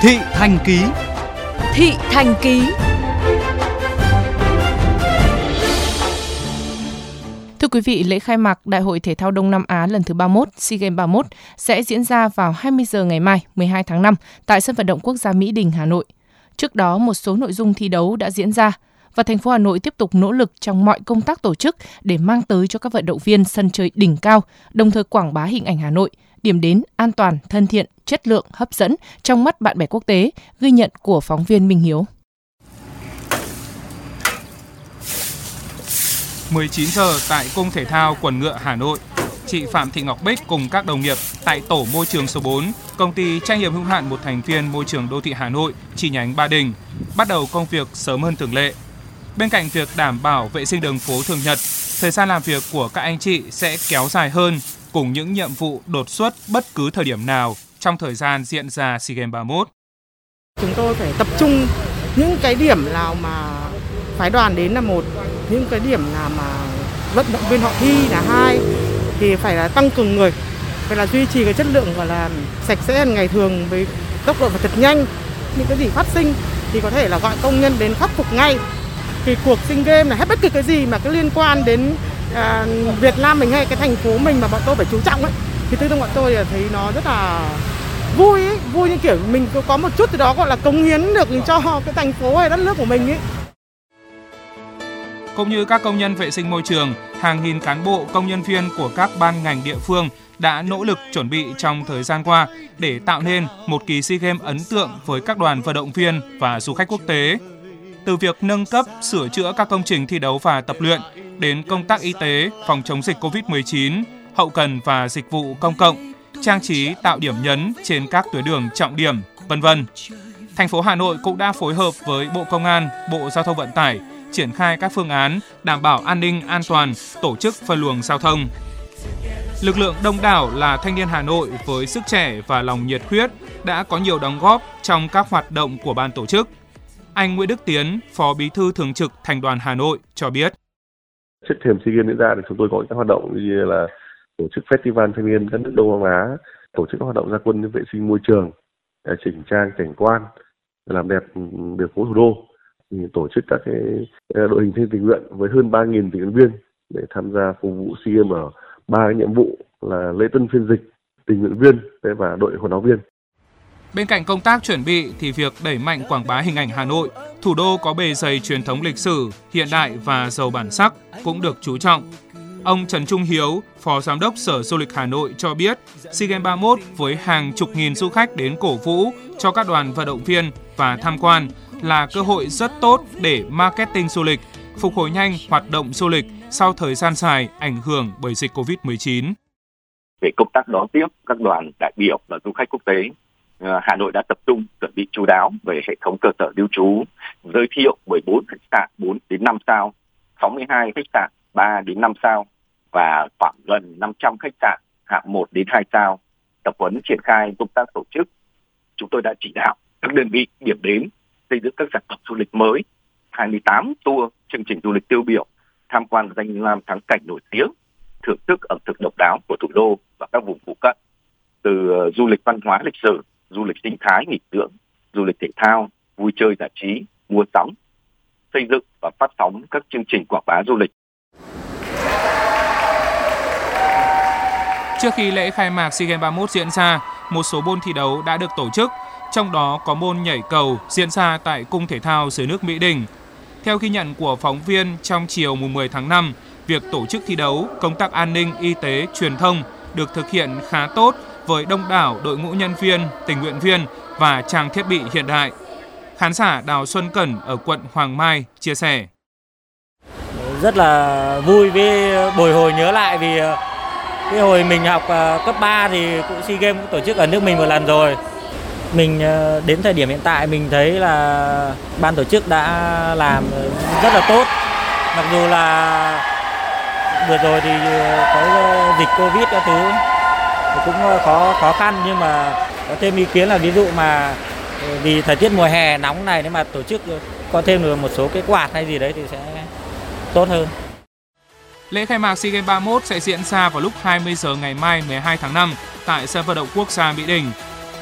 Thị Thành Ký. Thị Thành Ký. Thưa quý vị, lễ khai mạc Đại hội Thể thao Đông Nam Á lần thứ 31, SEA Games 31 sẽ diễn ra vào 20 giờ ngày mai, 12 tháng 5 tại sân vận động quốc gia Mỹ Đình, Hà Nội. Trước đó, một số nội dung thi đấu đã diễn ra và thành phố Hà Nội tiếp tục nỗ lực trong mọi công tác tổ chức để mang tới cho các vận động viên sân chơi đỉnh cao, đồng thời quảng bá hình ảnh Hà Nội, điểm đến an toàn, thân thiện, chất lượng, hấp dẫn trong mắt bạn bè quốc tế, ghi nhận của phóng viên Minh Hiếu. 19 giờ tại Cung Thể thao Quần ngựa Hà Nội, chị Phạm Thị Ngọc Bích cùng các đồng nghiệp tại tổ môi trường số 4, công ty trách nhiệm hữu hạn một thành viên môi trường đô thị Hà Nội, chi nhánh Ba Đình, bắt đầu công việc sớm hơn thường lệ. Bên cạnh việc đảm bảo vệ sinh đường phố thường nhật, thời gian làm việc của các anh chị sẽ kéo dài hơn cùng những nhiệm vụ đột xuất bất cứ thời điểm nào trong thời gian diễn ra SEA Games 31. Chúng tôi phải tập trung những cái điểm nào mà phái đoàn đến là một, những cái điểm nào mà vận động viên họ thi là hai thì phải là tăng cường người, phải là duy trì cái chất lượng gọi là sạch sẽ ngày thường với tốc độ và thật nhanh. Những cái gì phát sinh thì có thể là gọi công nhân đến khắc phục ngay. Thì cuộc sinh game là hết bất cứ cái gì mà cái liên quan đến à, Việt Nam mình hay cái thành phố mình mà bọn tôi phải chú trọng ấy thì tự dưng bọn tôi là thấy nó rất là vui ấy, vui như kiểu mình có một chút từ đó gọi là cống hiến được cho cái thành phố hay đất nước của mình ấy. Cũng như các công nhân vệ sinh môi trường, hàng nghìn cán bộ công nhân viên của các ban ngành địa phương đã nỗ lực chuẩn bị trong thời gian qua để tạo nên một kỳ SEA Games ấn tượng với các đoàn vận động viên và du khách quốc tế. Từ việc nâng cấp, sửa chữa các công trình thi đấu và tập luyện đến công tác y tế, phòng chống dịch COVID-19, hậu cần và dịch vụ công cộng, trang trí tạo điểm nhấn trên các tuyến đường trọng điểm, vân vân. Thành phố Hà Nội cũng đã phối hợp với Bộ Công an, Bộ Giao thông Vận tải triển khai các phương án đảm bảo an ninh an toàn, tổ chức phân luồng giao thông. Lực lượng đông đảo là thanh niên Hà Nội với sức trẻ và lòng nhiệt huyết đã có nhiều đóng góp trong các hoạt động của ban tổ chức. Anh Nguyễn Đức Tiến, Phó Bí thư Thường trực Thành đoàn Hà Nội cho biết. Trước thềm SEA Games diễn ra thì chúng tôi có các hoạt động như là tổ chức festival thanh niên các nước Đông Nam Á, tổ chức các hoạt động gia quân vệ sinh môi trường, à, chỉnh trang cảnh quan, làm đẹp ừ, đường phố thủ đô, tổ chức các cái à, đội hình thanh tình nguyện với hơn 3.000 tình nguyện viên để tham gia phục vụ SEA Games ở ba nhiệm vụ là lễ tân phiên dịch, tình nguyện viên và đội huấn luyện viên. Bên cạnh công tác chuẩn bị thì việc đẩy mạnh quảng bá hình ảnh Hà Nội, thủ đô có bề dày truyền thống lịch sử, hiện đại và giàu bản sắc cũng được chú trọng. Ông Trần Trung Hiếu, Phó Giám đốc Sở Du lịch Hà Nội cho biết, SEA Games 31 với hàng chục nghìn du khách đến cổ vũ cho các đoàn vận động viên và tham quan là cơ hội rất tốt để marketing du lịch, phục hồi nhanh hoạt động du lịch sau thời gian dài ảnh hưởng bởi dịch COVID-19. Về công tác đón tiếp các đoàn đại biểu và du khách quốc tế, Ờ, Hà Nội đã tập trung chuẩn bị chú đáo về hệ thống cơ sở lưu trú, giới thiệu 14 khách sạn 4 đến 5 sao, 62 khách sạn 3 đến 5 sao và khoảng gần 500 khách sạn hạng 1 đến 2 sao. Tập huấn triển khai công tác tổ chức, chúng tôi đã chỉ đạo các đơn vị điểm đến xây dựng các sản phẩm du lịch mới, 28 tour chương trình du lịch tiêu biểu, tham quan danh lam thắng cảnh nổi tiếng, thưởng thức ẩm thực độc đáo của thủ đô và các vùng phụ cận, từ ờ, du lịch văn hóa lịch sử, du lịch sinh thái nghỉ dưỡng, du lịch thể thao, vui chơi giải trí, mua sắm, xây dựng và phát sóng các chương trình quảng bá du lịch. Trước khi lễ khai mạc SEA Games 31 diễn ra, một số môn thi đấu đã được tổ chức trong đó có môn nhảy cầu diễn ra tại Cung Thể thao dưới nước Mỹ Đình. Theo ghi nhận của phóng viên trong chiều mùng 10 tháng 5, việc tổ chức thi đấu, công tác an ninh, y tế, truyền thông được thực hiện khá tốt với đông đảo đội ngũ nhân viên, tình nguyện viên và trang thiết bị hiện đại. Khán giả Đào Xuân Cẩn ở quận Hoàng Mai chia sẻ. Rất là vui với bồi hồi nhớ lại vì ờ, cái hồi mình học ờ, cấp 3 thì cũng SEA Games cũng tổ chức ở nước mình một lần rồi mình ờ, đến thời điểm hiện tại mình thấy là ban tổ chức đã làm rất là tốt mặc dù là vừa rồi thì có dịch covid các thứ cũng ờ, khó khó khăn nhưng mà có thêm ý kiến là ví dụ mà ờ, vì thời tiết mùa hè nóng này nếu mà tổ chức ờ, có thêm được một số cái quạt hay gì đấy thì sẽ tốt hơn. Lễ khai mạc SEA Games 31 sẽ diễn ra vào lúc 20 giờ ngày mai 12 tháng 5 tại sân vận động quốc gia Mỹ Đình.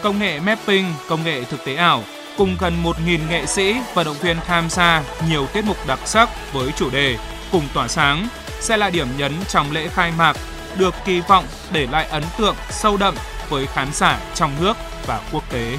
Công nghệ mapping, công nghệ thực tế ảo cùng gần 1.000 nghệ sĩ, vận động viên tham gia nhiều tiết mục đặc sắc với chủ đề Cùng tỏa sáng sẽ là điểm nhấn trong lễ khai mạc được kỳ vọng để lại ấn tượng sâu đậm với khán giả trong nước và quốc tế.